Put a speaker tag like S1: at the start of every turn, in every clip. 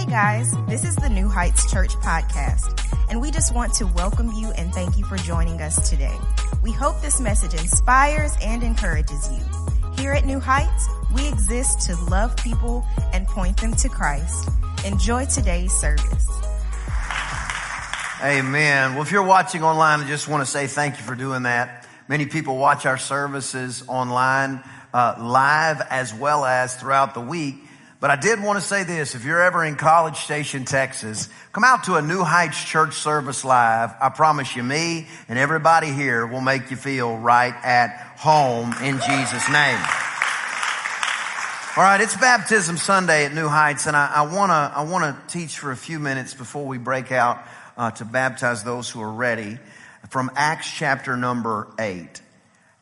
S1: Hey guys, this is the New Heights Church podcast, and we just want to welcome you and thank you for joining us today. We hope this message inspires and encourages you. Here at New Heights, we exist to love people and point them to Christ. Enjoy today's service.
S2: Amen. Well, if you're watching online, I just want to say thank you for doing that. Many people watch our services online, uh, live as well as throughout the week. But I did want to say this. If you're ever in College Station, Texas, come out to a New Heights Church service live. I promise you, me and everybody here will make you feel right at home in Jesus' name. All right, it's Baptism Sunday at New Heights, and I, I want to I want to teach for a few minutes before we break out uh, to baptize those who are ready from Acts chapter number eight.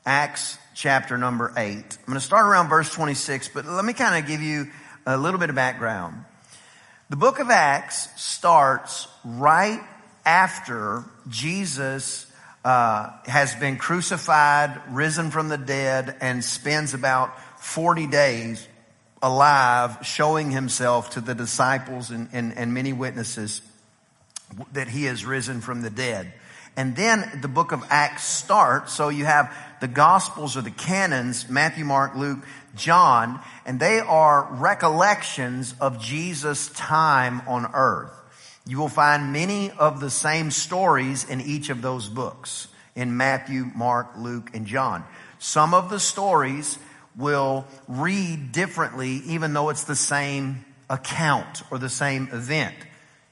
S2: Acts chapter number eight. I'm going to start around verse 26, but let me kind of give you a little bit of background. The book of Acts starts right after Jesus uh, has been crucified, risen from the dead, and spends about 40 days alive showing himself to the disciples and, and, and many witnesses that he has risen from the dead. And then the book of Acts starts. So you have the Gospels or the canons, Matthew, Mark, Luke, John, and they are recollections of Jesus' time on earth. You will find many of the same stories in each of those books in Matthew, Mark, Luke, and John. Some of the stories will read differently even though it's the same account or the same event.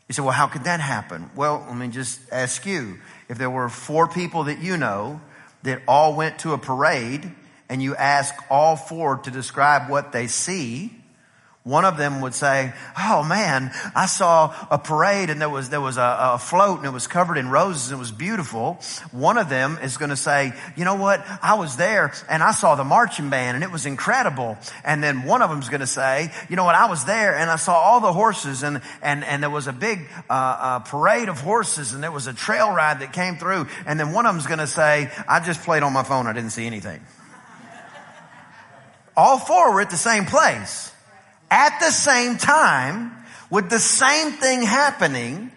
S2: You say, well, how could that happen? Well, let me just ask you. If there were four people that you know that all went to a parade and you ask all four to describe what they see, one of them would say, "Oh man, I saw a parade and there was there was a, a, float and it was covered in roses. and It was beautiful." One of them is going to say, "You know what? I was there and I saw the marching band and it was incredible." And then one of them is going to say, "You know what? I was there and I saw all the horses and and and there was a big uh, uh, parade of horses and there was a trail ride that came through." And then one of them is going to say, "I just played on my phone. I didn't see anything." All four were at the same place at the same time with the same thing happening,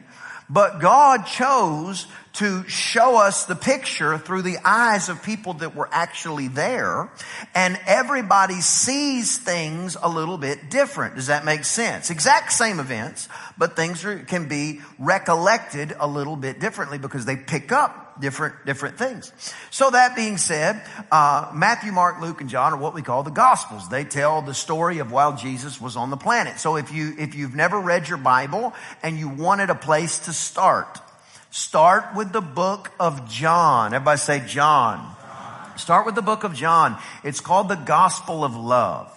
S2: but God chose to show us the picture through the eyes of people that were actually there. And everybody sees things a little bit different. Does that make sense? Exact same events, but things are, can be recollected a little bit differently because they pick up different different things. So that being said, uh, Matthew, Mark, Luke, and John are what we call the Gospels. They tell the story of while Jesus was on the planet. So if you if you've never read your Bible and you wanted a place to start, start with the book of John. Everybody say John. Start with the book of John. It's called the Gospel of Love.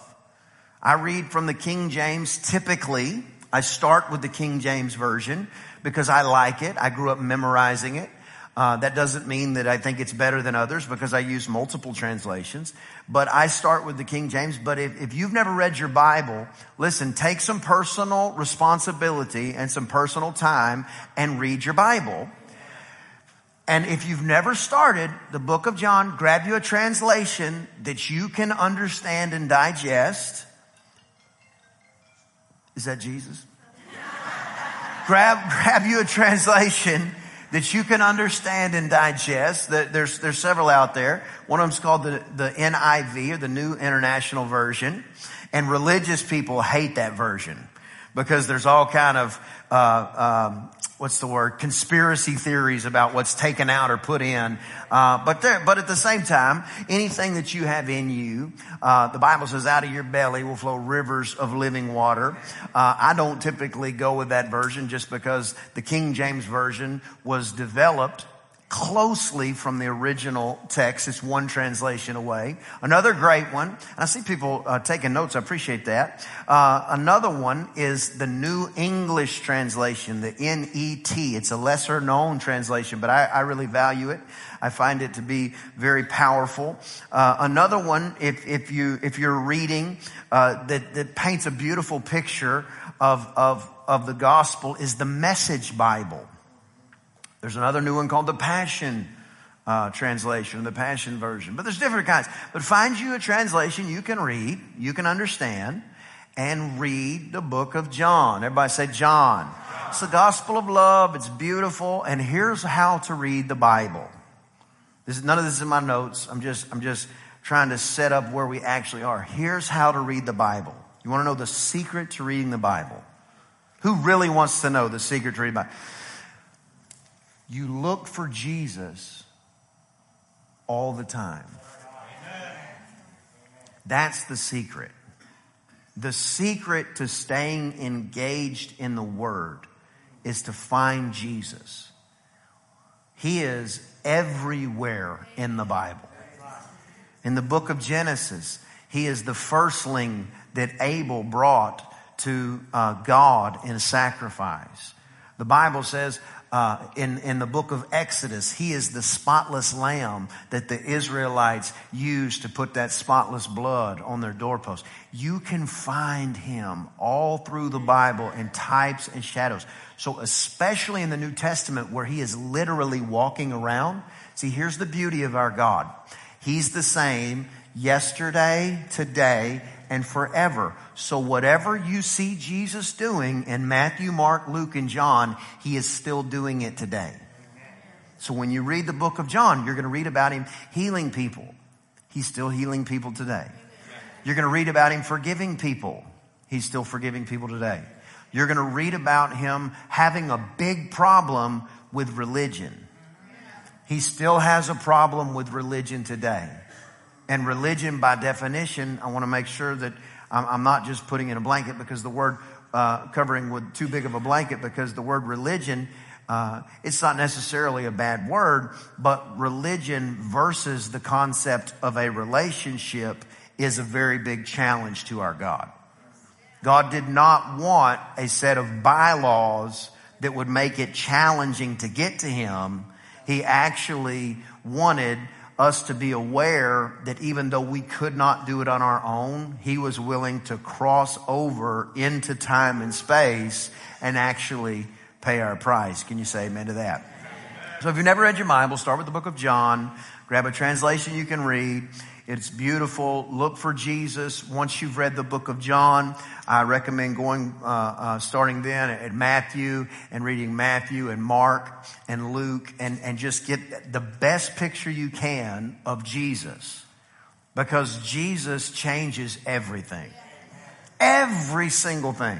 S2: I read from the King James typically. I start with the King James Version because I like it. I grew up memorizing it. Uh, that doesn't mean that I think it's better than others because I use multiple translations. But I start with the King James. But if, if you've never read your Bible, listen, take some personal responsibility and some personal time and read your Bible. And if you've never started the book of John, grab you a translation that you can understand and digest. Is that Jesus? grab, grab you a translation that you can understand and digest. There's, there's several out there. One of them's called the, the NIV or the New International Version. And religious people hate that version because there's all kind of, uh, um, what's the word? Conspiracy theories about what's taken out or put in. Uh, but there, but at the same time, anything that you have in you, uh, the Bible says, out of your belly will flow rivers of living water. Uh, I don't typically go with that version just because the King James version was developed closely from the original text. It's one translation away. Another great one, and I see people uh, taking notes. I appreciate that. Uh, another one is the New English translation, the NET. It's a lesser known translation, but I, I really value it. I find it to be very powerful. Uh, another one, if, if you if you're reading uh, that that paints a beautiful picture of of of the gospel, is the Message Bible. There's another new one called the Passion uh, translation, the Passion version. But there's different kinds. But find you a translation you can read, you can understand, and read the book of John. Everybody say John. It's the gospel of love. It's beautiful. And here's how to read the Bible. This is, none of this is in my notes. I'm just, I'm just trying to set up where we actually are. Here's how to read the Bible. You want to know the secret to reading the Bible? Who really wants to know the secret to reading the Bible? You look for Jesus all the time. That's the secret. The secret to staying engaged in the Word is to find Jesus. He is everywhere in the Bible. In the book of Genesis, he is the firstling that Abel brought to uh, God in sacrifice. The Bible says uh, in, in the book of Exodus, he is the spotless lamb that the Israelites used to put that spotless blood on their doorposts. You can find him all through the Bible in types and shadows. So, especially in the New Testament, where he is literally walking around, see, here's the beauty of our God. He's the same yesterday, today, and forever. So whatever you see Jesus doing in Matthew, Mark, Luke, and John, he is still doing it today. So when you read the book of John, you're going to read about him healing people. He's still healing people today. You're going to read about him forgiving people. He's still forgiving people today. You're going to read about him having a big problem with religion. He still has a problem with religion today. And religion, by definition, I want to make sure that I'm, I'm not just putting in a blanket because the word uh, covering with too big of a blanket because the word religion uh, it's not necessarily a bad word, but religion versus the concept of a relationship is a very big challenge to our God. God did not want a set of bylaws that would make it challenging to get to Him. He actually wanted us to be aware that even though we could not do it on our own, He was willing to cross over into time and space and actually pay our price. Can you say amen to that? So if you've never read your Bible, start with the book of John, grab a translation you can read. It's beautiful. Look for Jesus. Once you've read the book of John, I recommend going, uh, uh, starting then at Matthew and reading Matthew and Mark and Luke and, and just get the best picture you can of Jesus. Because Jesus changes everything. Every single thing.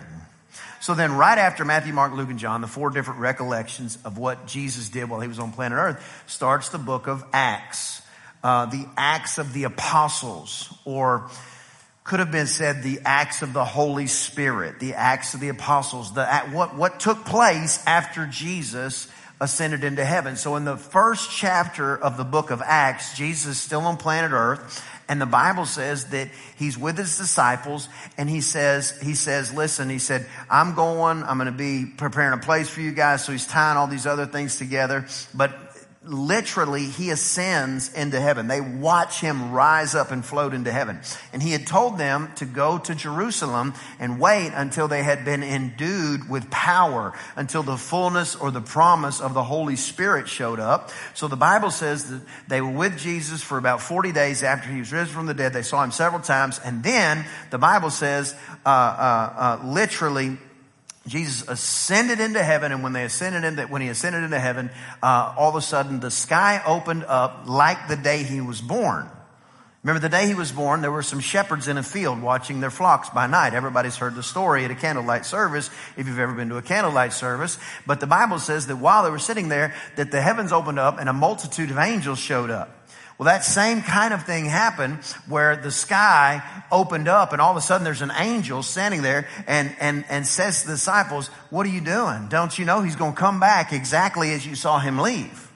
S2: So then right after Matthew, Mark, Luke, and John, the four different recollections of what Jesus did while he was on planet earth, starts the book of Acts uh, the Acts of the Apostles, or could have been said the Acts of the Holy Spirit, the Acts of the Apostles, the, what, what took place after Jesus ascended into heaven. So in the first chapter of the book of Acts, Jesus is still on planet earth. And the Bible says that he's with his disciples and he says, he says, listen, he said, I'm going, I'm going to be preparing a place for you guys. So he's tying all these other things together. But literally he ascends into heaven. They watch him rise up and float into heaven. And he had told them to go to Jerusalem and wait until they had been endued with power, until the fullness or the promise of the Holy Spirit showed up. So the Bible says that they were with Jesus for about 40 days after he was risen from the dead. They saw him several times. And then the Bible says, uh, uh, uh, literally, Jesus ascended into heaven, and when they ascended into, when he ascended into heaven, uh, all of a sudden the sky opened up like the day he was born. Remember the day he was born, there were some shepherds in a field watching their flocks by night. Everybody's heard the story at a candlelight service, if you've ever been to a candlelight service. But the Bible says that while they were sitting there, that the heavens opened up and a multitude of angels showed up. Well, that same kind of thing happened where the sky opened up and all of a sudden there's an angel standing there and, and, and says to the disciples, what are you doing? Don't you know he's going to come back exactly as you saw him leave?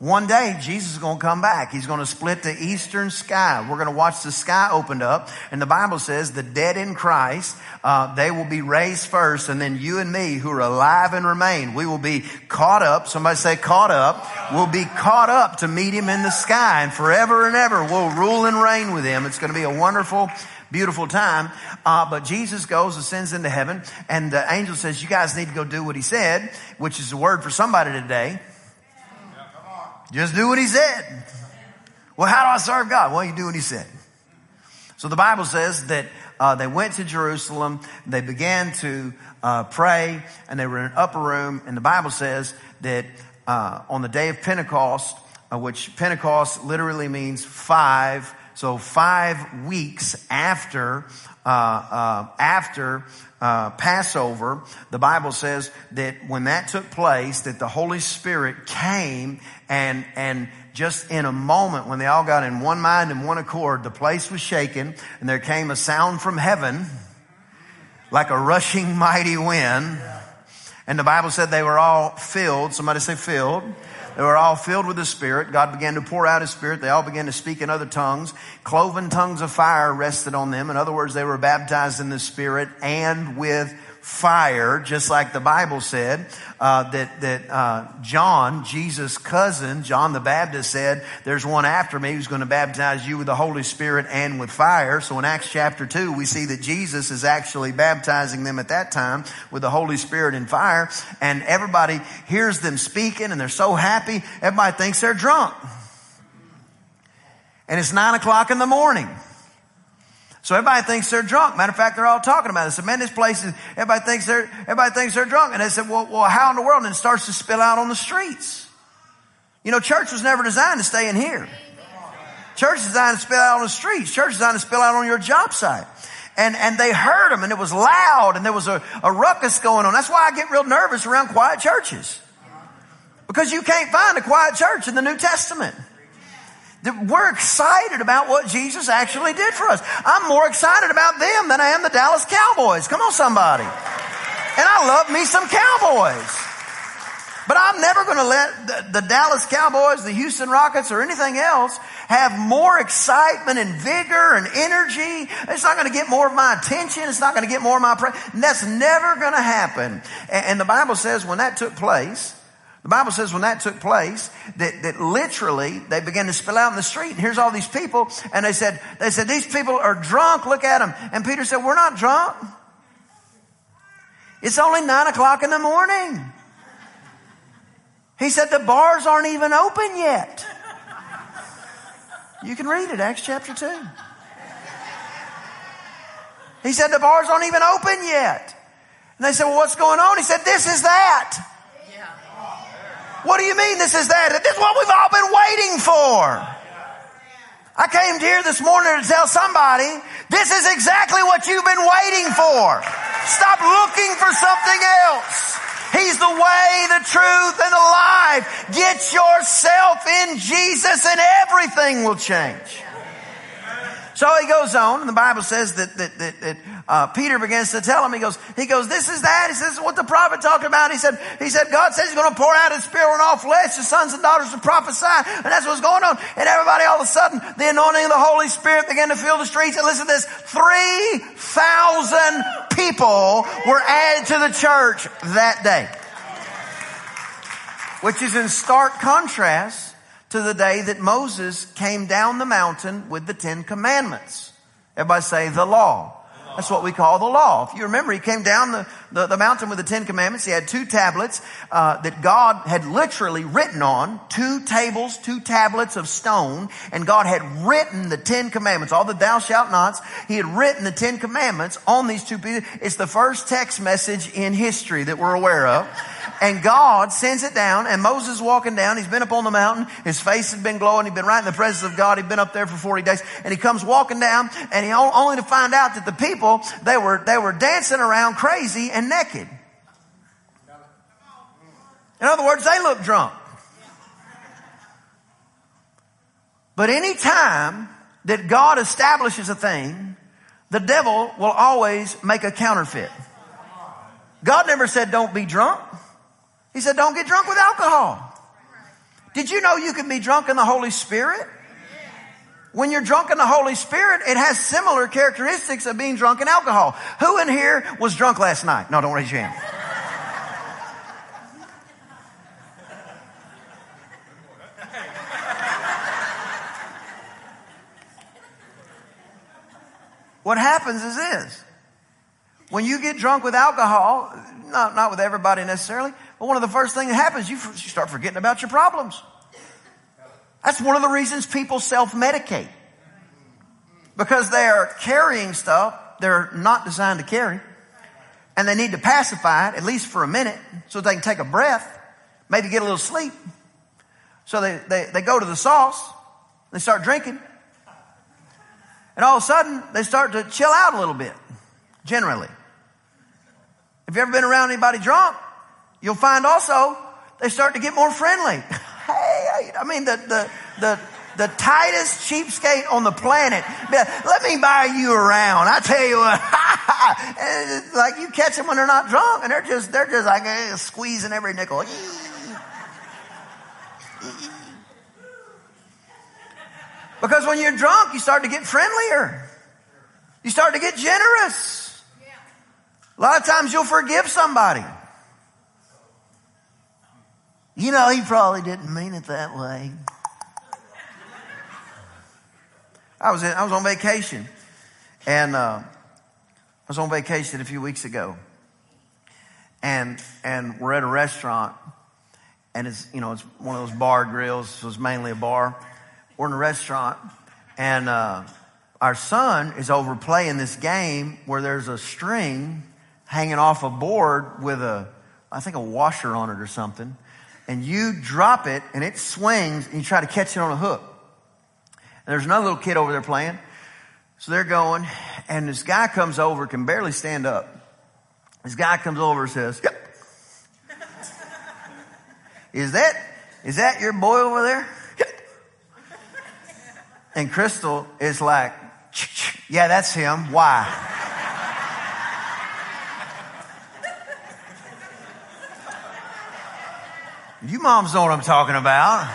S2: One day, Jesus is going to come back. He's going to split the eastern sky. We're going to watch the sky opened up. And the Bible says the dead in Christ, uh, they will be raised first. And then you and me who are alive and remain, we will be caught up. Somebody say caught up. We'll be caught up to meet him in the sky. And forever and ever, we'll rule and reign with him. It's going to be a wonderful, beautiful time. Uh, but Jesus goes, ascends into heaven. And the angel says, you guys need to go do what he said, which is a word for somebody today. Just do what he said. Well, how do I serve God? Well, you do what he said. So the Bible says that uh, they went to Jerusalem. They began to uh, pray, and they were in an upper room. And the Bible says that uh, on the day of Pentecost, uh, which Pentecost literally means five, so five weeks after uh, uh, after uh, Passover, the Bible says that when that took place, that the Holy Spirit came and and just in a moment when they all got in one mind and one accord, the place was shaken and there came a sound from heaven like a rushing mighty wind. And the Bible said they were all filled. Somebody say filled. They were all filled with the Spirit. God began to pour out His Spirit. They all began to speak in other tongues. Cloven tongues of fire rested on them. In other words, they were baptized in the Spirit and with fire, just like the Bible said, uh, that, that, uh, John, Jesus' cousin, John the Baptist said, there's one after me who's going to baptize you with the Holy Spirit and with fire. So in Acts chapter 2, we see that Jesus is actually baptizing them at that time with the Holy Spirit and fire. And everybody hears them speaking and they're so happy. Everybody thinks they're drunk. And it's nine o'clock in the morning. So everybody thinks they're drunk. Matter of fact, they're all talking about it. So man, this place is, everybody thinks they're, everybody thinks they're drunk. And they said, well, well, how in the world? And it starts to spill out on the streets. You know, church was never designed to stay in here. Church is designed to spill out on the streets. Church is designed to spill out on your job site. And, and they heard them and it was loud and there was a, a ruckus going on. That's why I get real nervous around quiet churches. Because you can't find a quiet church in the New Testament. We're excited about what Jesus actually did for us. I'm more excited about them than I am the Dallas Cowboys. Come on, somebody. And I love me some Cowboys. But I'm never going to let the, the, Dallas Cowboys, the Houston Rockets, or anything else have more excitement and vigor and energy. It's not going to get more of my attention. It's not going to get more of my praise. That's never going to happen. And, and the Bible says when that took place, the Bible says when that took place, that, that literally they began to spill out in the street. And here's all these people, and they said, they said, these people are drunk, look at them. And Peter said, we're not drunk. It's only nine o'clock in the morning. He said, the bars aren't even open yet. You can read it, Acts chapter 2. He said, the bars aren't even open yet. And they said, well, what's going on? He said, this is that. What do you mean this is that? This is what we've all been waiting for. I came here this morning to tell somebody this is exactly what you've been waiting for. Stop looking for something else. He's the way, the truth, and the life. Get yourself in Jesus and everything will change. So he goes on, and the Bible says that, that, that, that uh, Peter begins to tell him, he goes, he goes, this is that. He says, this is what the prophet talked about. He said, he said, God says he's going to pour out his spirit on all flesh, the sons and daughters to prophesy. And that's what's going on. And everybody all of a sudden, the anointing of the Holy Spirit began to fill the streets. And listen to this, 3,000 people were added to the church that day. Which is in stark contrast to the day that Moses came down the mountain with the Ten Commandments. Everybody say the law. That's what we call the law. If you remember, he came down the, the, the mountain with the Ten Commandments. He had two tablets uh, that God had literally written on, two tables, two tablets of stone, and God had written the Ten Commandments, all the thou shalt nots. He had written the Ten Commandments on these two pieces. It's the first text message in history that we're aware of. And God sends it down, and Moses walking down. He's been up on the mountain. His face had been glowing. He'd been right in the presence of God. He'd been up there for 40 days. And he comes walking down, and he only to find out that the people, they were, they were dancing around crazy and naked. In other words, they looked drunk. But any time that God establishes a thing, the devil will always make a counterfeit. God never said don't be drunk. He said, don't get drunk with alcohol. Did you know you can be drunk in the Holy Spirit? When you're drunk in the Holy Spirit, it has similar characteristics of being drunk in alcohol. Who in here was drunk last night? No, don't raise your hand. What happens is this. When you get drunk with alcohol, not, not with everybody necessarily, but one of the first things that happens, you, you start forgetting about your problems. That's one of the reasons people self-medicate. Because they are carrying stuff they're not designed to carry. And they need to pacify it, at least for a minute, so they can take a breath, maybe get a little sleep. So they, they, they go to the sauce, they start drinking, and all of a sudden they start to chill out a little bit, generally. Have you've ever been around anybody drunk, you'll find also they start to get more friendly. hey, I mean, the, the, the, the tightest cheapskate on the planet. Let me buy you around. I tell you what, like you catch them when they're not drunk and they're just, they're just like eh, squeezing every nickel. Because when you're drunk, you start to get friendlier. You start to get generous. A lot of times you'll forgive somebody. You know, he probably didn't mean it that way. I was in, I was on vacation, and uh, I was on vacation a few weeks ago, and and we're at a restaurant, and it's you know it's one of those bar grills, so it's mainly a bar. We're in a restaurant, and uh, our son is over playing this game where there's a string hanging off a board with a I think a washer on it or something, and you drop it and it swings, and you try to catch it on a hook. And there's another little kid over there playing. So they're going, and this guy comes over, can barely stand up. This guy comes over and says, Yep. is that, is that your boy over there? And Crystal is like, Yeah, that's him. Why? You moms know what I'm talking about.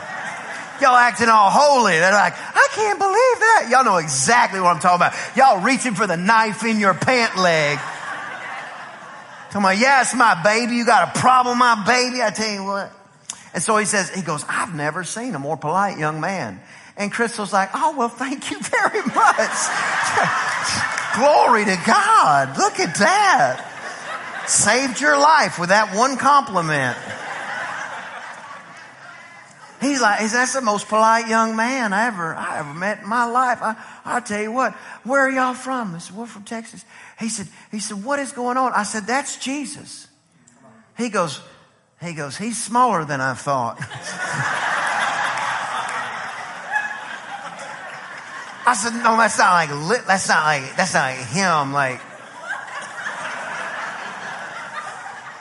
S2: Y'all acting all holy. They're like, I can't believe that. Y'all know exactly what I'm talking about. Y'all reaching for the knife in your pant leg. Talking about, yeah, it's my baby. You got a problem, my baby. I tell you what. And so he says, he goes, I've never seen a more polite young man. And Crystal's like, oh, well, thank you very much. Glory to God. Look at that. Saved your life with that one compliment. He's like, that's the most polite young man I ever, I ever met in my life. I, I'll tell you what, where are y'all from? I said, we're from Texas. He said, he said, what is going on? I said, that's Jesus. He goes, he goes, he's smaller than I thought. I said, no, that's not like, that's not like, that's not like him. Like,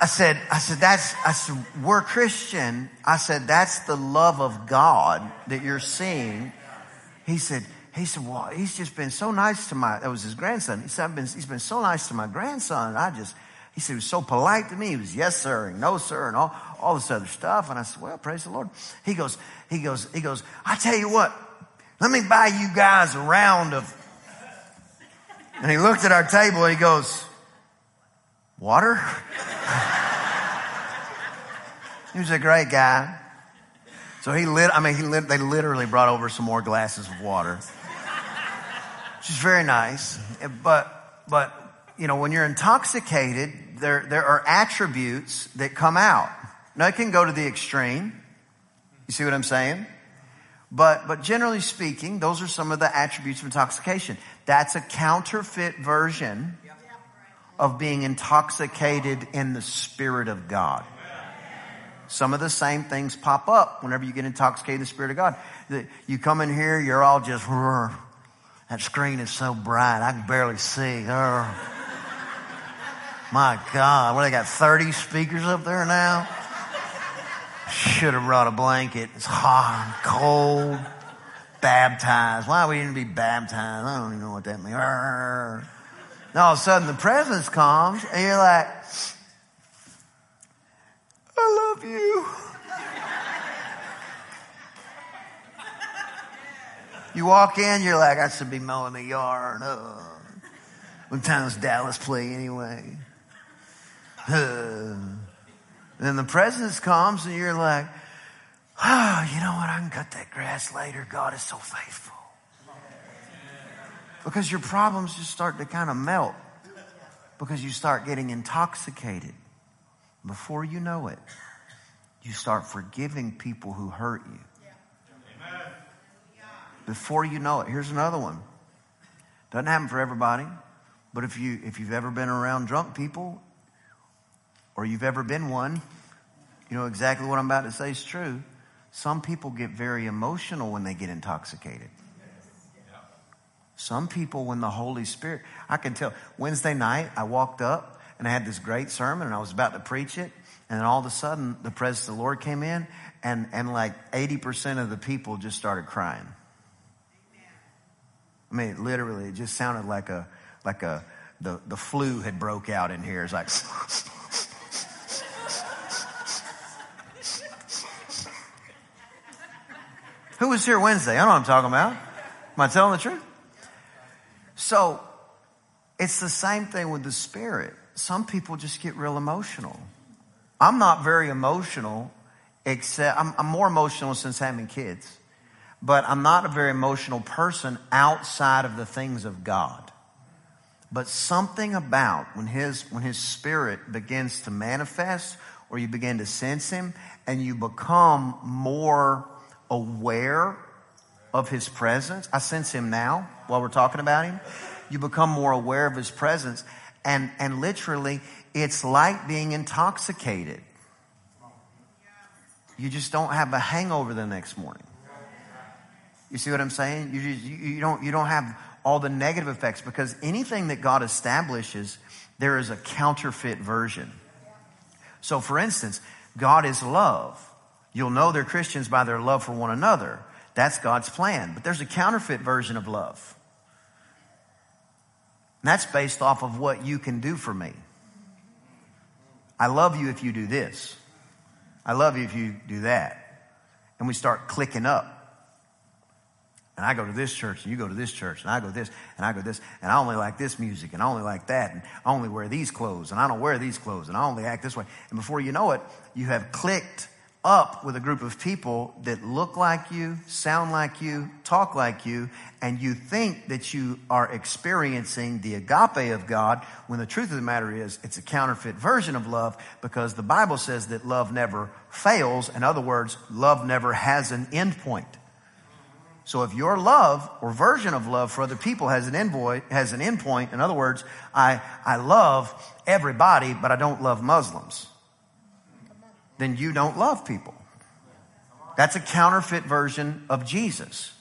S2: I said, I said, that's, I said, we're Christian. I said, that's the love of God that you're seeing. He said, he said, well, he's just been so nice to my, that was his grandson. He said, I've been, he's been so nice to my grandson. I just, he said, he was so polite to me. He was yes, sir, and no, sir, and all, all this other stuff. And I said, well, praise the Lord. He goes, he goes, he goes, I tell you what, let me buy you guys a round of, and he looked at our table. He goes, water? he was a great guy. So he lit, I mean, he lit, they literally brought over some more glasses of water. Which is very nice. But, but, you know, when you're intoxicated, there, there are attributes that come out. Now it can go to the extreme. You see what I'm saying? But, but generally speaking, those are some of the attributes of intoxication. That's a counterfeit version of being intoxicated in the Spirit of God. Some of the same things pop up whenever you get intoxicated in the Spirit of God. You come in here, you're all just, that screen is so bright, I can barely see. My God, what, they got 30 speakers up there now? Should have brought a blanket. It's hot, cold, baptized. Why we didn't be baptized? I don't even know what that means. And all of a sudden the presence comes and you're like, I love you. You walk in, you're like, I should be mowing the yard. Uh, what time does Dallas play anyway? Uh, then the presence comes and you're like, oh, you know what? I can cut that grass later. God is so faithful. Because your problems just start to kind of melt because you start getting intoxicated. Before you know it, you start forgiving people who hurt you. Before you know it, here's another one. Doesn't happen for everybody, But if you if you've ever been around drunk people, or you've ever been one, you know exactly what I'm about to say is true. Some people get very emotional when they get intoxicated. Some people, when the Holy Spirit, I can tell. Wednesday night, I walked up and I had this great sermon and I was about to preach it. And then all of a sudden, the presence of the Lord came in and, and like 80% of the people just started crying. I mean, literally, it just sounded like a, like a, the, the flu had broke out in here. It's like, Who was here Wednesday? I know what I'm talking about. Am I telling the truth? So, it's the same thing with the Spirit. Some people just get real emotional. I'm not very emotional, except I'm, I'm more emotional since having kids. But I'm not a very emotional person outside of the things of God. But something about when his, when his spirit begins to manifest or you begin to sense him and you become more aware of his presence. I sense him now while we're talking about him. You become more aware of his presence and, and literally it's like being intoxicated. You just don't have a hangover the next morning. You see what I'm saying? You, just, you, you, don't, you don't have all the negative effects because anything that God establishes, there is a counterfeit version. So, for instance, God is love. You'll know they're Christians by their love for one another. That's God's plan. But there's a counterfeit version of love. And that's based off of what you can do for me. I love you if you do this. I love you if you do that. And we start clicking up. And I go to this church, and you go to this church, and I go this, and I go this, and I only like this music, and I only like that, and I only wear these clothes, and I don't wear these clothes, and I only act this way. And before you know it, you have clicked up with a group of people that look like you, sound like you, talk like you, and you think that you are experiencing the agape of God when the truth of the matter is it's a counterfeit version of love because the Bible says that love never fails. In other words, love never has an end point. So if your love or version of love for other people has an endpoint, has an in other words, I, I love everybody, but I don't love Muslims, then you don't love people. That's a counterfeit version of Jesus.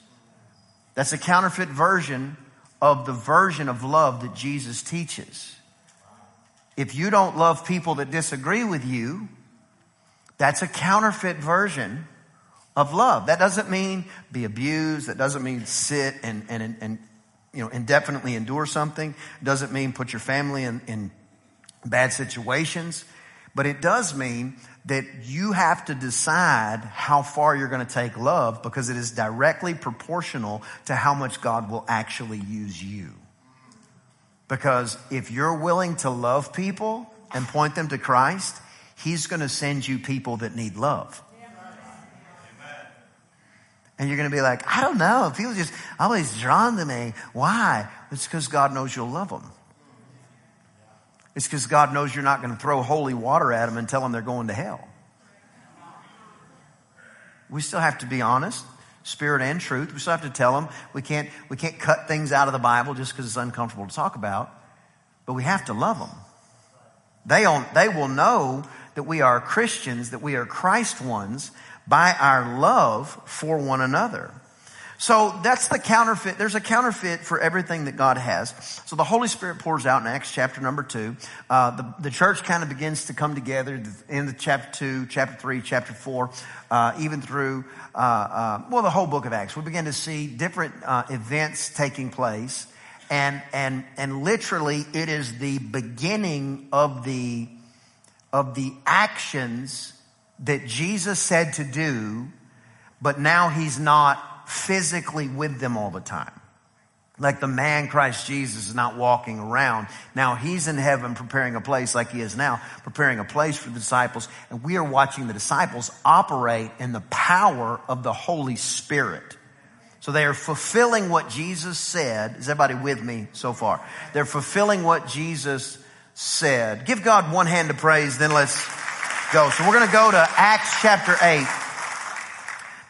S2: That's a counterfeit version of the version of love that Jesus teaches. If you don't love people that disagree with you, that's a counterfeit version of love. That doesn't mean be abused. That doesn't mean sit and, and, and, you know, indefinitely endure something. It doesn't mean put your family in, in bad situations. But it does mean that you have to decide how far you're going to take love because it is directly proportional to how much God will actually use you. Because if you're willing to love people and point them to Christ, He's going to send you people that need love. And you're going to be like, I don't know. People just always drawn to me. Why? It's because God knows you'll love them. It's because God knows you're not going to throw holy water at them and tell them they're going to hell. We still have to be honest, spirit and truth. We still have to tell them we can't, we can't cut things out of the Bible just because it's uncomfortable to talk about, but we have to love them. They, they will know that we are Christians, that we are Christ ones by our love for one another. So that's the counterfeit. There's a counterfeit for everything that God has. So the Holy Spirit pours out in Acts chapter number two. Uh, the, the church kind of begins to come together in the chapter two, chapter three, chapter four, uh, even through, uh, uh well, the whole book of Acts. We begin to see different uh, events taking place. And, and, and literally it is the beginning of the, of the actions that Jesus said to do, but now he's not physically with them all the time. Like the man Christ Jesus is not walking around. Now he's in heaven preparing a place like he is now, preparing a place for the disciples. And we are watching the disciples operate in the power of the Holy Spirit. So they are fulfilling what Jesus said. Is everybody with me so far? They're fulfilling what Jesus said. Give God one hand to praise, then let's go. So we're going to go to Acts chapter 8.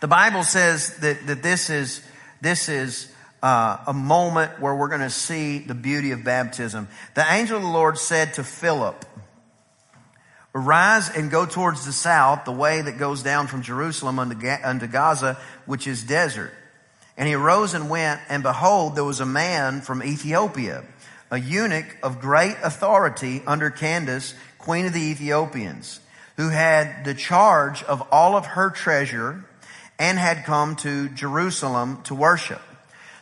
S2: The Bible says that, that this is, this is, uh, a moment where we're going to see the beauty of baptism. The angel of the Lord said to Philip, Arise and go towards the south, the way that goes down from Jerusalem unto Gaza, which is desert. And he arose and went, and behold, there was a man from Ethiopia, a eunuch of great authority under Candace, queen of the Ethiopians, who had the charge of all of her treasure and had come to Jerusalem to worship.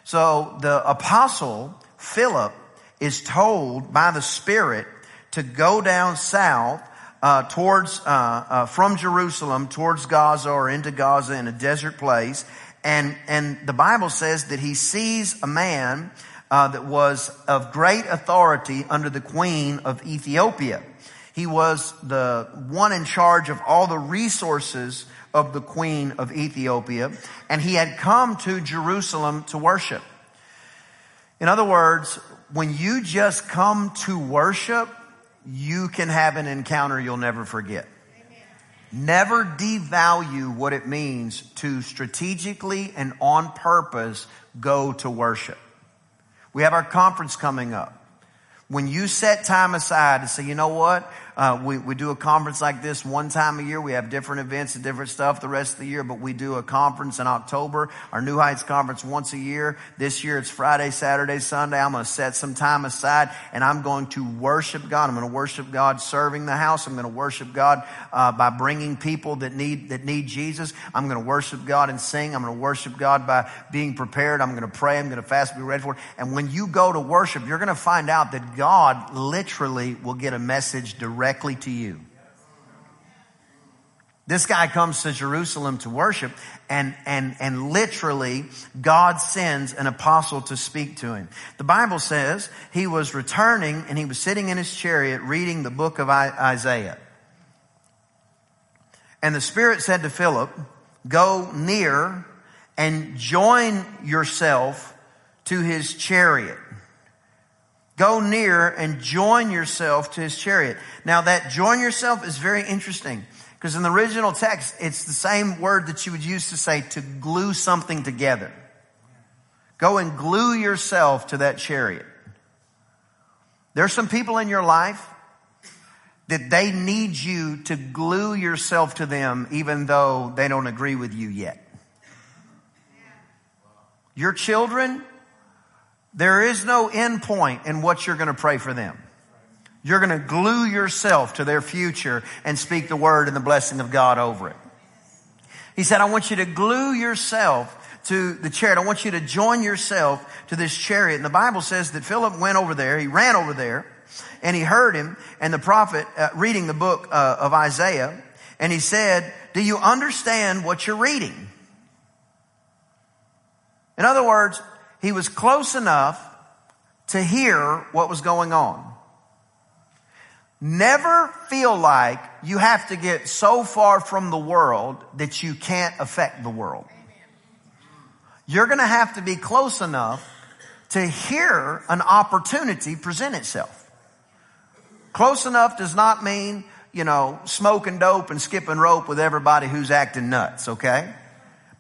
S2: So the apostle Philip is told by the Spirit to go down south uh, towards uh, uh, from Jerusalem towards Gaza or into Gaza in a desert place, and and the Bible says that he sees a man uh, that was of great authority under the queen of Ethiopia. He was the one in charge of all the resources of the queen of Ethiopia, and he had come to Jerusalem to worship. In other words, when you just come to worship, you can have an encounter you'll never forget. Never devalue what it means to strategically and on purpose go to worship. We have our conference coming up. When you set time aside to say, you know what? Uh, we, we do a conference like this one time a year. We have different events and different stuff the rest of the year, but we do a conference in October, our New Heights conference once a year. This year it's Friday, Saturday, Sunday. I'm going to set some time aside and I'm going to worship God. I'm going to worship God serving the house. I'm going to worship God uh, by bringing people that need, that need Jesus. I'm going to worship God and sing. I'm going to worship God by being prepared. I'm going to pray. I'm going to fast, be ready for it. And when you go to worship, you're going to find out that God literally will get a message directly directly to you. This guy comes to Jerusalem to worship and, and, and literally God sends an apostle to speak to him. The Bible says he was returning and he was sitting in his chariot reading the book of Isaiah. And the Spirit said to Philip, go near and join yourself to his chariot. Go near and join yourself to his chariot. Now that join yourself is very interesting because in the original text, it's the same word that you would use to say to glue something together. Go and glue yourself to that chariot. There's some people in your life that they need you to glue yourself to them even though they don't agree with you yet. Your children, there is no end point in what you're going to pray for them. You're going to glue yourself to their future and speak the word and the blessing of God over it. He said, I want you to glue yourself to the chariot. I want you to join yourself to this chariot. And the Bible says that Philip went over there. He ran over there and he heard him and the prophet uh, reading the book uh, of Isaiah. And he said, do you understand what you're reading? In other words, he was close enough to hear what was going on. Never feel like you have to get so far from the world that you can't affect the world. You're going to have to be close enough to hear an opportunity present itself. Close enough does not mean, you know, smoking dope and skipping rope with everybody who's acting nuts, okay?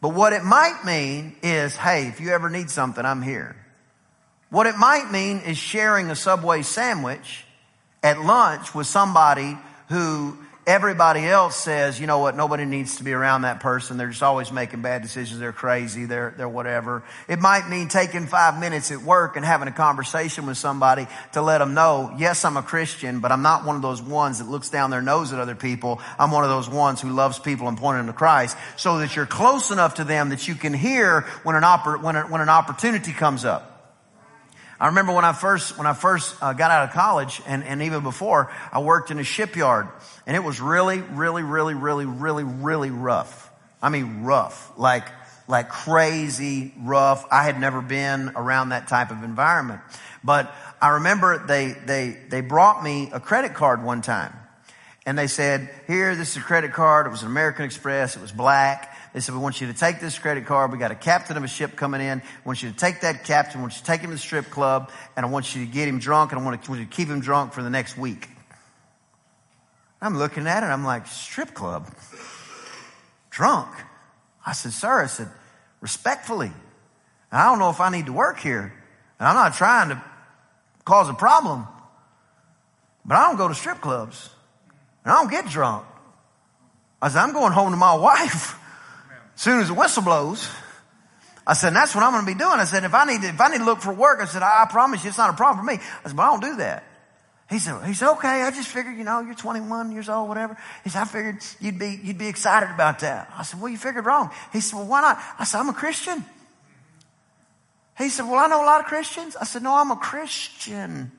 S2: But what it might mean is, hey, if you ever need something, I'm here. What it might mean is sharing a Subway sandwich at lunch with somebody who everybody else says, you know what, nobody needs to be around that person. They're just always making bad decisions. They're crazy. They're, they're whatever. It might mean taking five minutes at work and having a conversation with somebody to let them know, yes, I'm a Christian, but I'm not one of those ones that looks down their nose at other people. I'm one of those ones who loves people and pointing them to Christ so that you're close enough to them that you can hear when an, oppor- when, a, when an opportunity comes up. I remember when I first, when I first uh, got out of college and, and even before, I worked in a shipyard and it was really, really, really, really, really, really rough. I mean, rough. Like, like crazy rough. I had never been around that type of environment. But I remember they, they, they brought me a credit card one time. And they said, here, this is a credit card. It was an American Express. It was black. They said, we want you to take this credit card. We got a captain of a ship coming in. I want you to take that captain. I want you to take him to the strip club and I want you to get him drunk and I want, to, want you to keep him drunk for the next week. I'm looking at it. I'm like, strip club? Drunk? I said, sir, I said, respectfully. I don't know if I need to work here. And I'm not trying to cause a problem. But I don't go to strip clubs. And I don't get drunk. I said, I'm going home to my wife soon as the whistle blows. I said, that's what I'm going to be doing. I said, if I need to, if I need to look for work, I said, I, I promise you it's not a problem for me. I said, but I don't do that. He said, he said, okay, I just figured, you know, you're 21 years old, whatever. He said, I figured you'd be, you'd be excited about that. I said, well, you figured wrong. He said, well, why not? I said, I'm a Christian. He said, well, I know a lot of Christians. I said, no, I'm a Christian.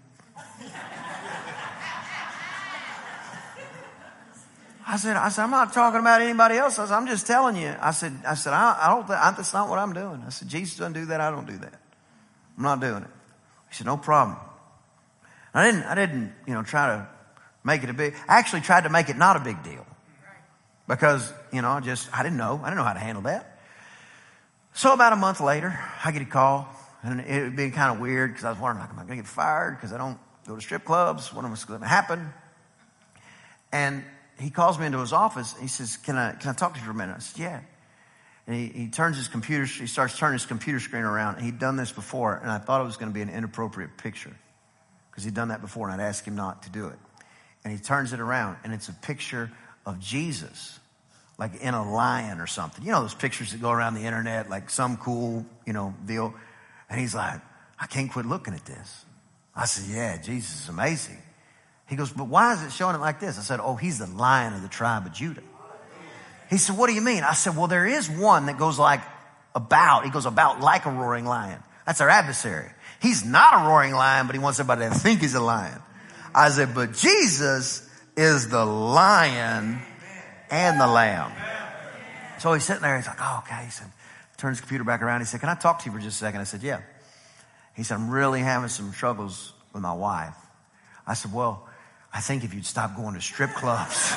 S2: I said, I said, I'm not talking about anybody else. I said, I'm just telling you. I said, I said, I, I don't, I, that's not what I'm doing. I said, Jesus doesn't do that. I don't do that. I'm not doing it. He said, no problem. I didn't, I didn't, you know, try to make it a big, I actually tried to make it not a big deal because, you know, I just, I didn't know. I didn't know how to handle that. So about a month later, I get a call and it would be kind of weird because I was wondering, like, am I going to get fired because I don't go to strip clubs? What am I going to happen? And he calls me into his office. He says, can I, can I talk to you for a minute? I said, yeah. And he, he turns his computer, he starts turning his computer screen around. He'd done this before and I thought it was going to be an inappropriate picture because he'd done that before and I'd asked him not to do it. And he turns it around and it's a picture of Jesus, like in a lion or something. You know those pictures that go around the internet, like some cool, you know, deal. And he's like, I can't quit looking at this. I said, yeah, Jesus is amazing. He goes, but why is it showing it like this? I said, oh, he's the lion of the tribe of Judah. He said, what do you mean? I said, well, there is one that goes like about. He goes about like a roaring lion. That's our adversary. He's not a roaring lion, but he wants everybody to think he's a lion. I said, but Jesus is the lion and the lamb. So he's sitting there. He's like, oh, okay. He said, turns his computer back around. He said, can I talk to you for just a second? I said, yeah. He said, I'm really having some struggles with my wife. I said, well, I think if you'd stop going to strip clubs,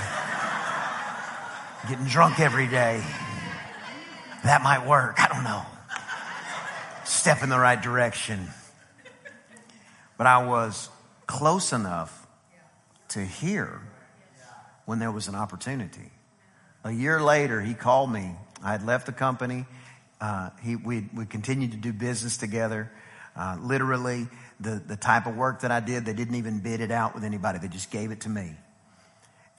S2: getting drunk every day, that might work. I don't know. Step in the right direction. But I was close enough to hear when there was an opportunity. A year later, he called me. I had left the company. Uh, he, we, we continued to do business together. Uh, literally, the, the type of work that I did, they didn't even bid it out with anybody. They just gave it to me.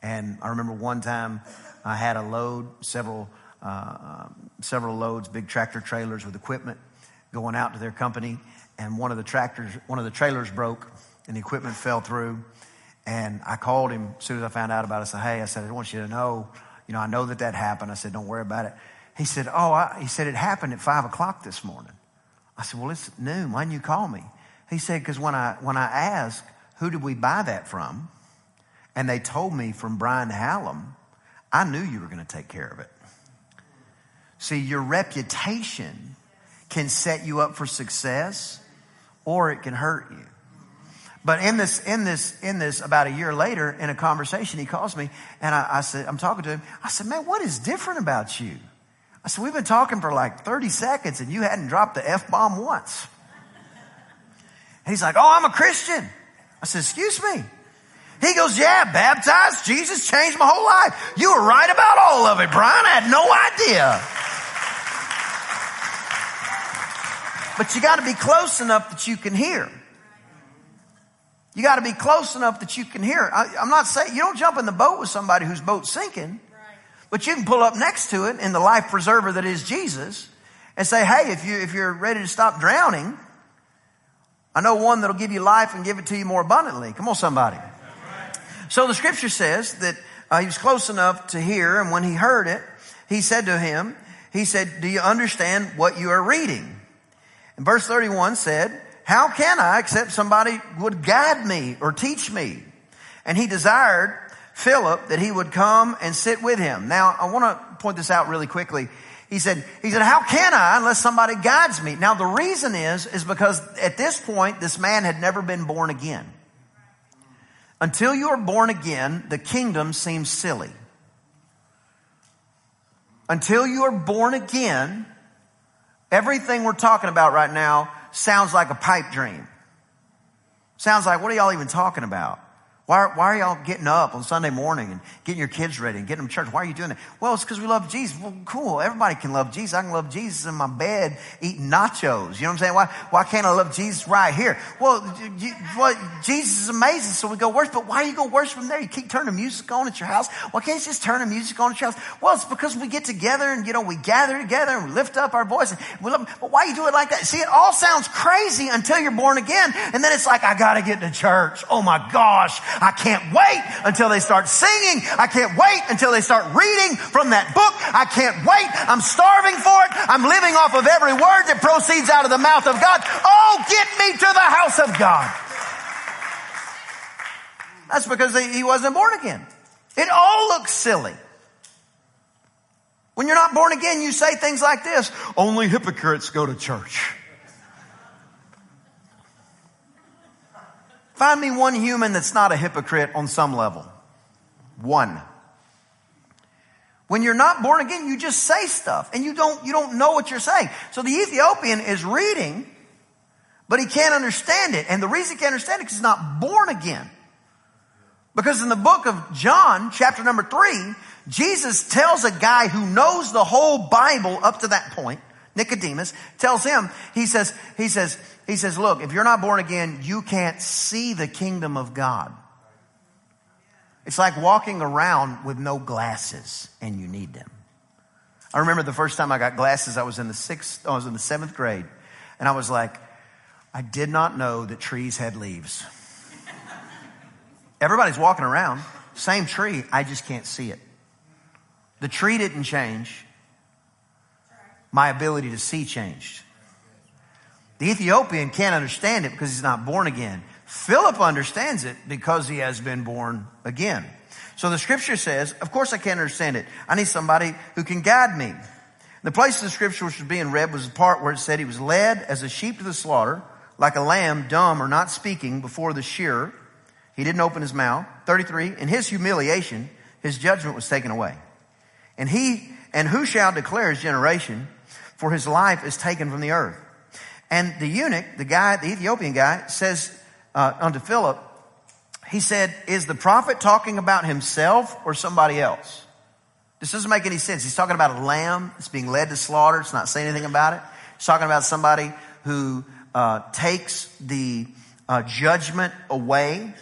S2: And I remember one time I had a load, several, uh, um, several loads, big tractor trailers with equipment going out to their company and one of the tractors, one of the trailers broke and the equipment fell through. And I called him as soon as I found out about it. I said, Hey, I said, I want you to know, you know, I know that that happened. I said, don't worry about it. He said, Oh, I, he said, it happened at five o'clock this morning. I said, well, it's noon. Why didn't you call me? He said, because when I, when I asked, who did we buy that from? And they told me from Brian Hallam, I knew you were going to take care of it. See, your reputation can set you up for success or it can hurt you. But in this, in this, in this, about a year later, in a conversation, he calls me and I, I said, I'm talking to him. I said, man, what is different about you? I said, we've been talking for like 30 seconds and you hadn't dropped the F bomb once. He's like, oh, I'm a Christian. I said, excuse me. He goes, yeah, baptized. Jesus changed my whole life. You were right about all of it, Brian. I had no idea. But you got to be close enough that you can hear. You got to be close enough that you can hear. I, am not saying you don't jump in the boat with somebody whose boat's sinking, but you can pull up next to it in the life preserver that is Jesus and say, "Hey, if you if you're ready to stop drowning, I know one that'll give you life and give it to you more abundantly." Come on, somebody. So the scripture says that uh, he was close enough to hear, and when he heard it, he said to him, "He said, Do you understand what you are reading?" And verse 31 said, how can I except somebody would guide me or teach me? And he desired Philip that he would come and sit with him. Now, I want to point this out really quickly. He said, he said, how can I unless somebody guides me? Now, the reason is, is because at this point, this man had never been born again. Until you are born again, the kingdom seems silly. Until you are born again, Everything we're talking about right now sounds like a pipe dream. Sounds like, what are y'all even talking about? Why, why are y'all getting up on Sunday morning and getting your kids ready and getting them to church? Why are you doing that? Well, it's because we love Jesus. Well, cool. Everybody can love Jesus. I can love Jesus in my bed eating nachos. You know what I'm saying? Why, why can't I love Jesus right here? Well, well, Jesus is amazing. So we go worship. But why do you go worship from there? You keep turning music on at your house. Why can't you just turn the music on at your house? Well, it's because we get together and, you know, we gather together and we lift up our voice. We love, but why you do it like that? See, it all sounds crazy until you're born again. And then it's like, I got to get to church. Oh my gosh. I can't wait until they start singing. I can't wait until they start reading from that book. I can't wait. I'm starving for it. I'm living off of every word that proceeds out of the mouth of God. Oh, get me to the house of God. That's because he wasn't born again. It all looks silly. When you're not born again, you say things like this, only hypocrites go to church. Find me one human that's not a hypocrite on some level. One. When you're not born again, you just say stuff and you don't, you don't know what you're saying. So the Ethiopian is reading, but he can't understand it. And the reason he can't understand it is he's not born again. Because in the book of John, chapter number three, Jesus tells a guy who knows the whole Bible up to that point, Nicodemus, tells him, he says, he says, he says, look, if you're not born again, you can't see the kingdom of God. It's like walking around with no glasses and you need them. I remember the first time I got glasses, I was in the sixth, I was in the seventh grade and I was like, I did not know that trees had leaves. Everybody's walking around, same tree, I just can't see it. The tree didn't change. My ability to see changed. The Ethiopian can't understand it because he's not born again. Philip understands it because he has been born again. So the scripture says, of course I can't understand it. I need somebody who can guide me. The place the scripture which was being read was the part where it said he was led as a sheep to the slaughter, like a lamb dumb or not speaking before the shearer. He didn't open his mouth. 33. In his humiliation, his judgment was taken away. And he, and who shall declare his generation? For his life is taken from the earth. And the eunuch, the guy, the Ethiopian guy, says uh, unto Philip, he said, Is the prophet talking about himself or somebody else? This doesn't make any sense. He's talking about a lamb that's being led to slaughter. It's not saying anything about it. He's talking about somebody who uh, takes the uh, judgment away.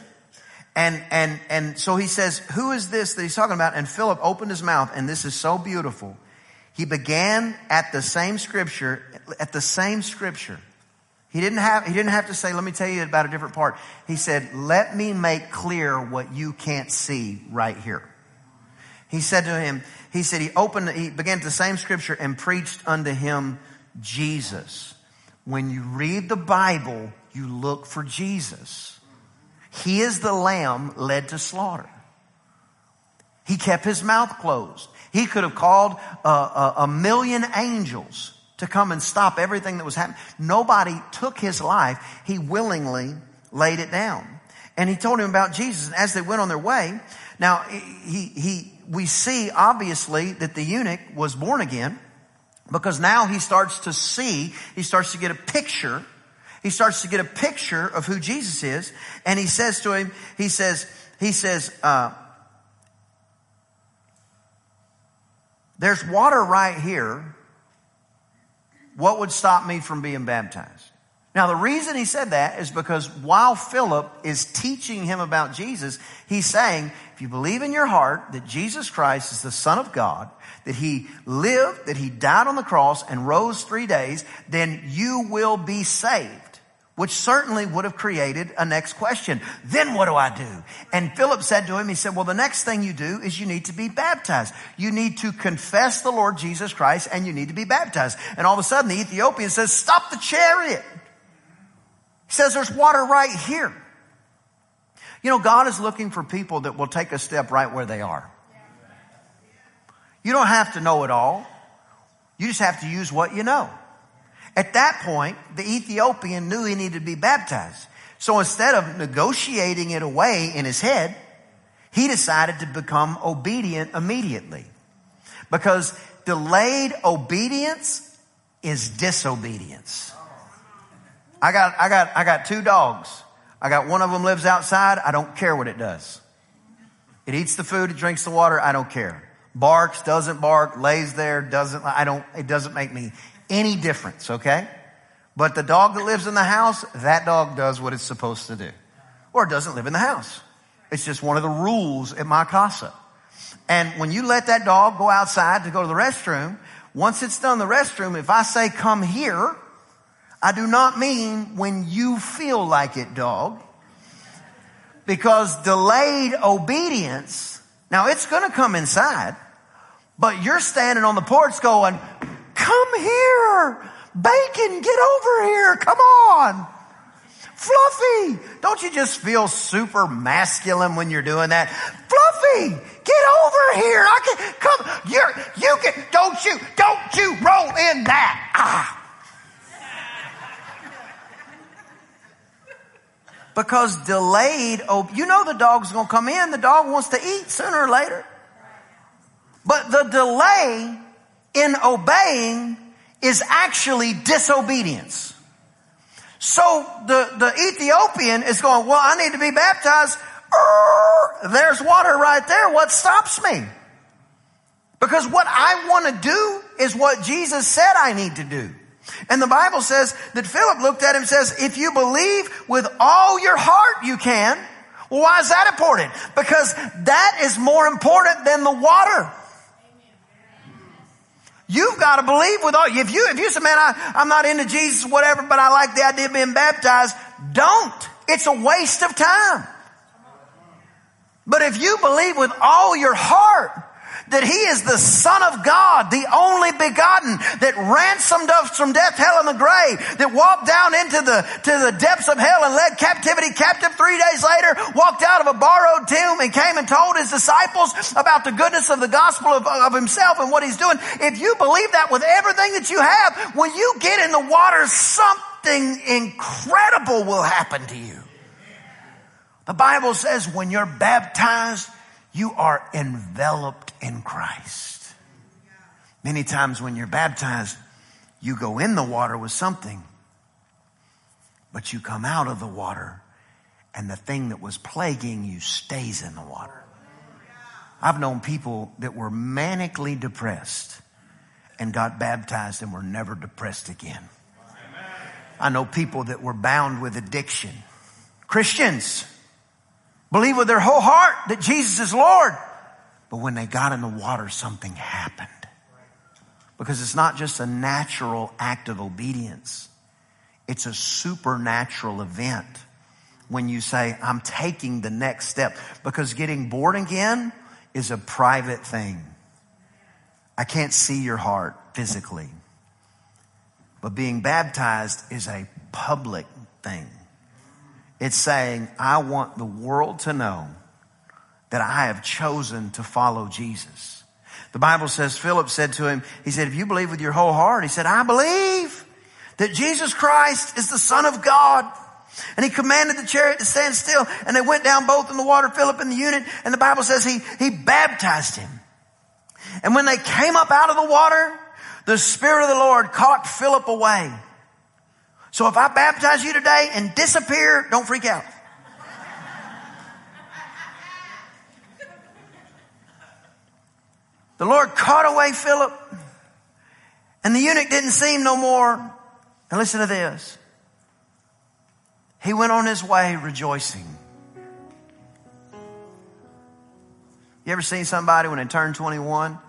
S2: And, and, and so he says, Who is this that he's talking about? And Philip opened his mouth, and this is so beautiful. He began at the same scripture, at the same scripture. He didn't have, he didn't have to say, let me tell you about a different part. He said, let me make clear what you can't see right here. He said to him, he said, he opened, he began the same scripture and preached unto him Jesus. When you read the Bible, you look for Jesus. He is the lamb led to slaughter. He kept his mouth closed. He could have called a, a, a million angels to come and stop everything that was happening. Nobody took his life. He willingly laid it down. And he told him about Jesus. And as they went on their way, now he, he, we see obviously that the eunuch was born again because now he starts to see, he starts to get a picture. He starts to get a picture of who Jesus is. And he says to him, he says, he says, uh, There's water right here. What would stop me from being baptized? Now, the reason he said that is because while Philip is teaching him about Jesus, he's saying, if you believe in your heart that Jesus Christ is the Son of God, that he lived, that he died on the cross and rose three days, then you will be saved which certainly would have created a next question. Then what do I do? And Philip said to him, he said, well, the next thing you do is you need to be baptized. You need to confess the Lord Jesus Christ and you need to be baptized. And all of a sudden the Ethiopian says, stop the chariot. He says, there's water right here. You know, God is looking for people that will take a step right where they are. You don't have to know it all. You just have to use what you know. At that point, the Ethiopian knew he needed to be baptized. So instead of negotiating it away in his head, he decided to become obedient immediately. Because delayed obedience is disobedience. I got, I got, I got two dogs. I got one of them lives outside. I don't care what it does. It eats the food, it drinks the water. I don't care. Barks, doesn't bark, lays there, doesn't, I don't, it doesn't make me any difference, okay? But the dog that lives in the house, that dog does what it's supposed to do. Or it doesn't live in the house. It's just one of the rules at my casa. And when you let that dog go outside to go to the restroom, once it's done the restroom, if I say come here, I do not mean when you feel like it, dog. Because delayed obedience, now it's gonna come inside, but you're standing on the porch going, come here, bacon, get over here, come on. Fluffy, don't you just feel super masculine when you're doing that? Fluffy, get over here. I can come. You're, you can, don't you, don't you roll in that. Ah. Because delayed, oh, you know the dog's gonna come in. The dog wants to eat sooner or later. But the delay in obeying is actually disobedience. So the, the Ethiopian is going, well, I need to be baptized. there's water right there. What stops me? Because what I want to do is what Jesus said I need to do. And the Bible says that Philip looked at him and says, if you believe with all your heart, you can. Why is that important? Because that is more important than the water. You've got to believe with all, if you, if you say, man, I, I'm not into Jesus, whatever, but I like the idea of being baptized, don't. It's a waste of time. But if you believe with all your heart that he is the son of God, the only begotten that ransomed us from death, hell, and the grave, that walked down into the, to the depths of hell and led captivity captive three days later, walked out of a borrowed tomb and came and told his disciples about the goodness of the gospel of, of himself and what he's doing. If you believe that with everything that you have, when you get in the water, something incredible will happen to you. The Bible says when you're baptized, you are enveloped in Christ. Many times when you're baptized, you go in the water with something, but you come out of the water and the thing that was plaguing you stays in the water. I've known people that were manically depressed and got baptized and were never depressed again. I know people that were bound with addiction. Christians believe with their whole heart that Jesus is Lord. But when they got in the water, something happened. Because it's not just a natural act of obedience. It's a supernatural event when you say, I'm taking the next step. Because getting born again is a private thing. I can't see your heart physically. But being baptized is a public thing. It's saying, I want the world to know that I have chosen to follow Jesus. The Bible says, Philip said to him, he said, if you believe with your whole heart, he said, I believe that Jesus Christ is the Son of God. And he commanded the chariot to stand still and they went down both in the water, Philip and the eunuch. And the Bible says he, he baptized him. And when they came up out of the water, the Spirit of the Lord caught Philip away. So if I baptize you today and disappear, don't freak out. The Lord caught away Philip and the eunuch didn't see him no more. And listen to this. He went on his way rejoicing. You ever seen somebody when they turn 21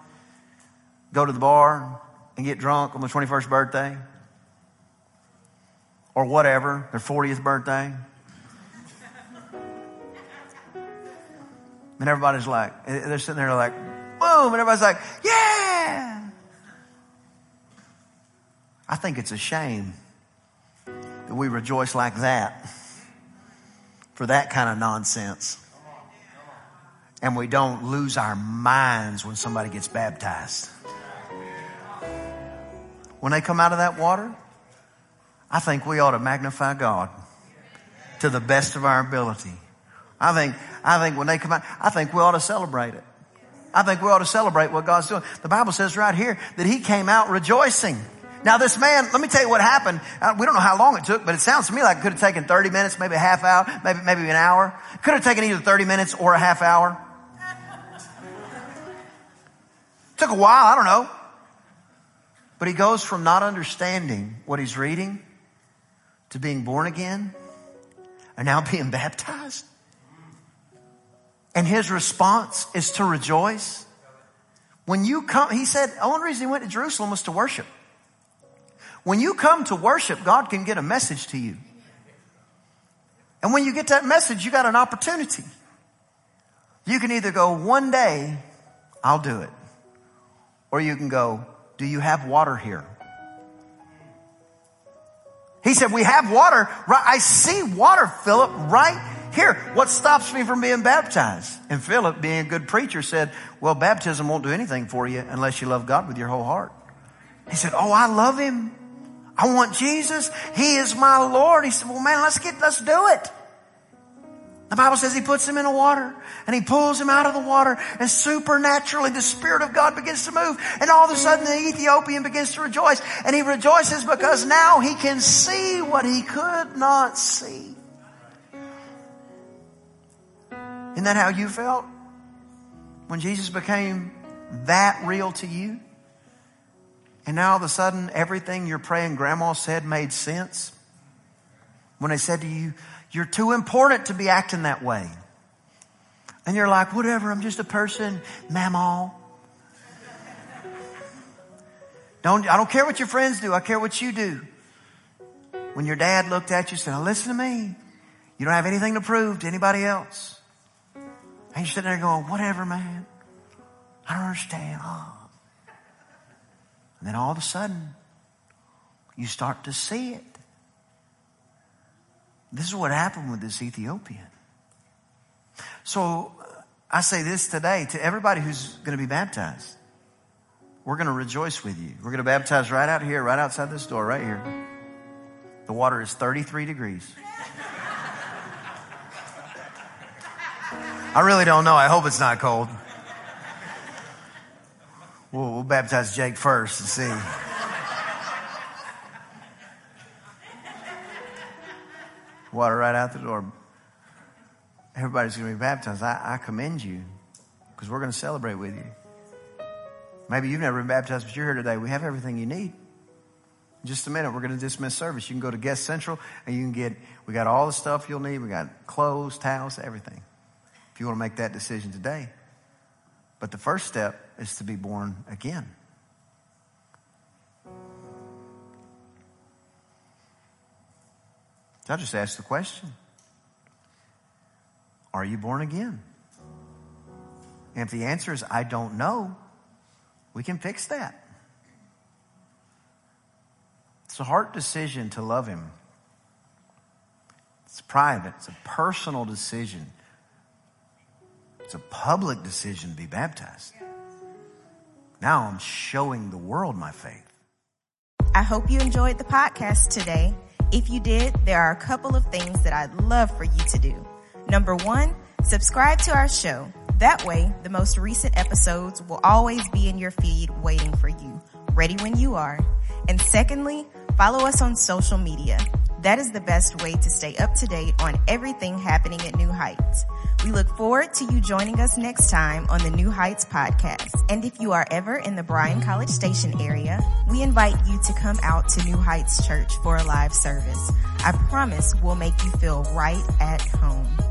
S2: go to the bar and get drunk on their 21st birthday? Or whatever, their 40th birthday. And everybody's like, they're sitting there like, boom, and everybody's like, yeah. I think it's a shame that we rejoice like that for that kind of nonsense. And we don't lose our minds when somebody gets baptized. When they come out of that water, I think we ought to magnify God to the best of our ability. I think, I think when they come out, I think we ought to celebrate it. I think we ought to celebrate what God's doing. The Bible says right here that he came out rejoicing. Now this man, let me tell you what happened. Uh, we don't know how long it took, but it sounds to me like it could have taken 30 minutes, maybe a half hour, maybe, maybe an hour. It could have taken either 30 minutes or a half hour. took a while, I don't know. But he goes from not understanding what he's reading to being born again are now being baptized. And his response is to rejoice. When you come, he said, the only reason he went to Jerusalem was to worship. When you come to worship, God can get a message to you. And when you get that message, you got an opportunity. You can either go, one day, I'll do it. Or you can go, do you have water here? He said, we have water. I see water, Philip, right here. What stops me from being baptized? And Philip, being a good preacher, said, well, baptism won't do anything for you unless you love God with your whole heart. He said, oh, I love him. I want Jesus. He is my Lord. He said, well, man, let's get, let's do it. The Bible says he puts him in the water and he pulls him out of the water and supernaturally the Spirit of God begins to move and all of a sudden the Ethiopian begins to rejoice and he rejoices because now he can see what he could not see. Isn't that how you felt? When Jesus became that real to you? And now all of a sudden, everything your praying grandma said made sense. When they said to you, you're too important to be acting that way. And you're like, whatever, I'm just a person, mamaw. Don't, I don't care what your friends do. I care what you do. When your dad looked at you and said, now listen to me. You don't have anything to prove to anybody else. And you're sitting there going, whatever, man. I don't understand. Oh. And then all of a sudden, you start to see it. This is what happened with this Ethiopian. So uh, I say this today to everybody who's going to be baptized. We're going to rejoice with you. We're going to baptize right out here, right outside this door, right here. The water is 33 degrees. I really don't know. I hope it's not cold. We'll, we'll baptize Jake first and see. Water right out the door. Everybody's going to be baptized. I, I commend you because we're going to celebrate with you. Maybe you've never been baptized, but you're here today. We have everything you need. In just a minute, we're going to dismiss service. You can go to Guest Central and you can get, we got all the stuff you'll need. We got clothes, towels, everything if you want to make that decision today. But the first step is to be born again. I just ask the question Are you born again? And if the answer is I don't know, we can fix that. It's a hard decision to love Him. It's private, it's a personal decision. It's a public decision to be baptized. Now I'm showing the world my faith.
S1: I hope you enjoyed the podcast today. If you did, there are a couple of things that I'd love for you to do. Number one, subscribe to our show. That way, the most recent episodes will always be in your feed waiting for you, ready when you are. And secondly, follow us on social media. That is the best way to stay up to date on everything happening at New Heights. We look forward to you joining us next time on the New Heights podcast. And if you are ever in the Bryan College Station area, we invite you to come out to New Heights Church for a live service. I promise we'll make you feel right at home.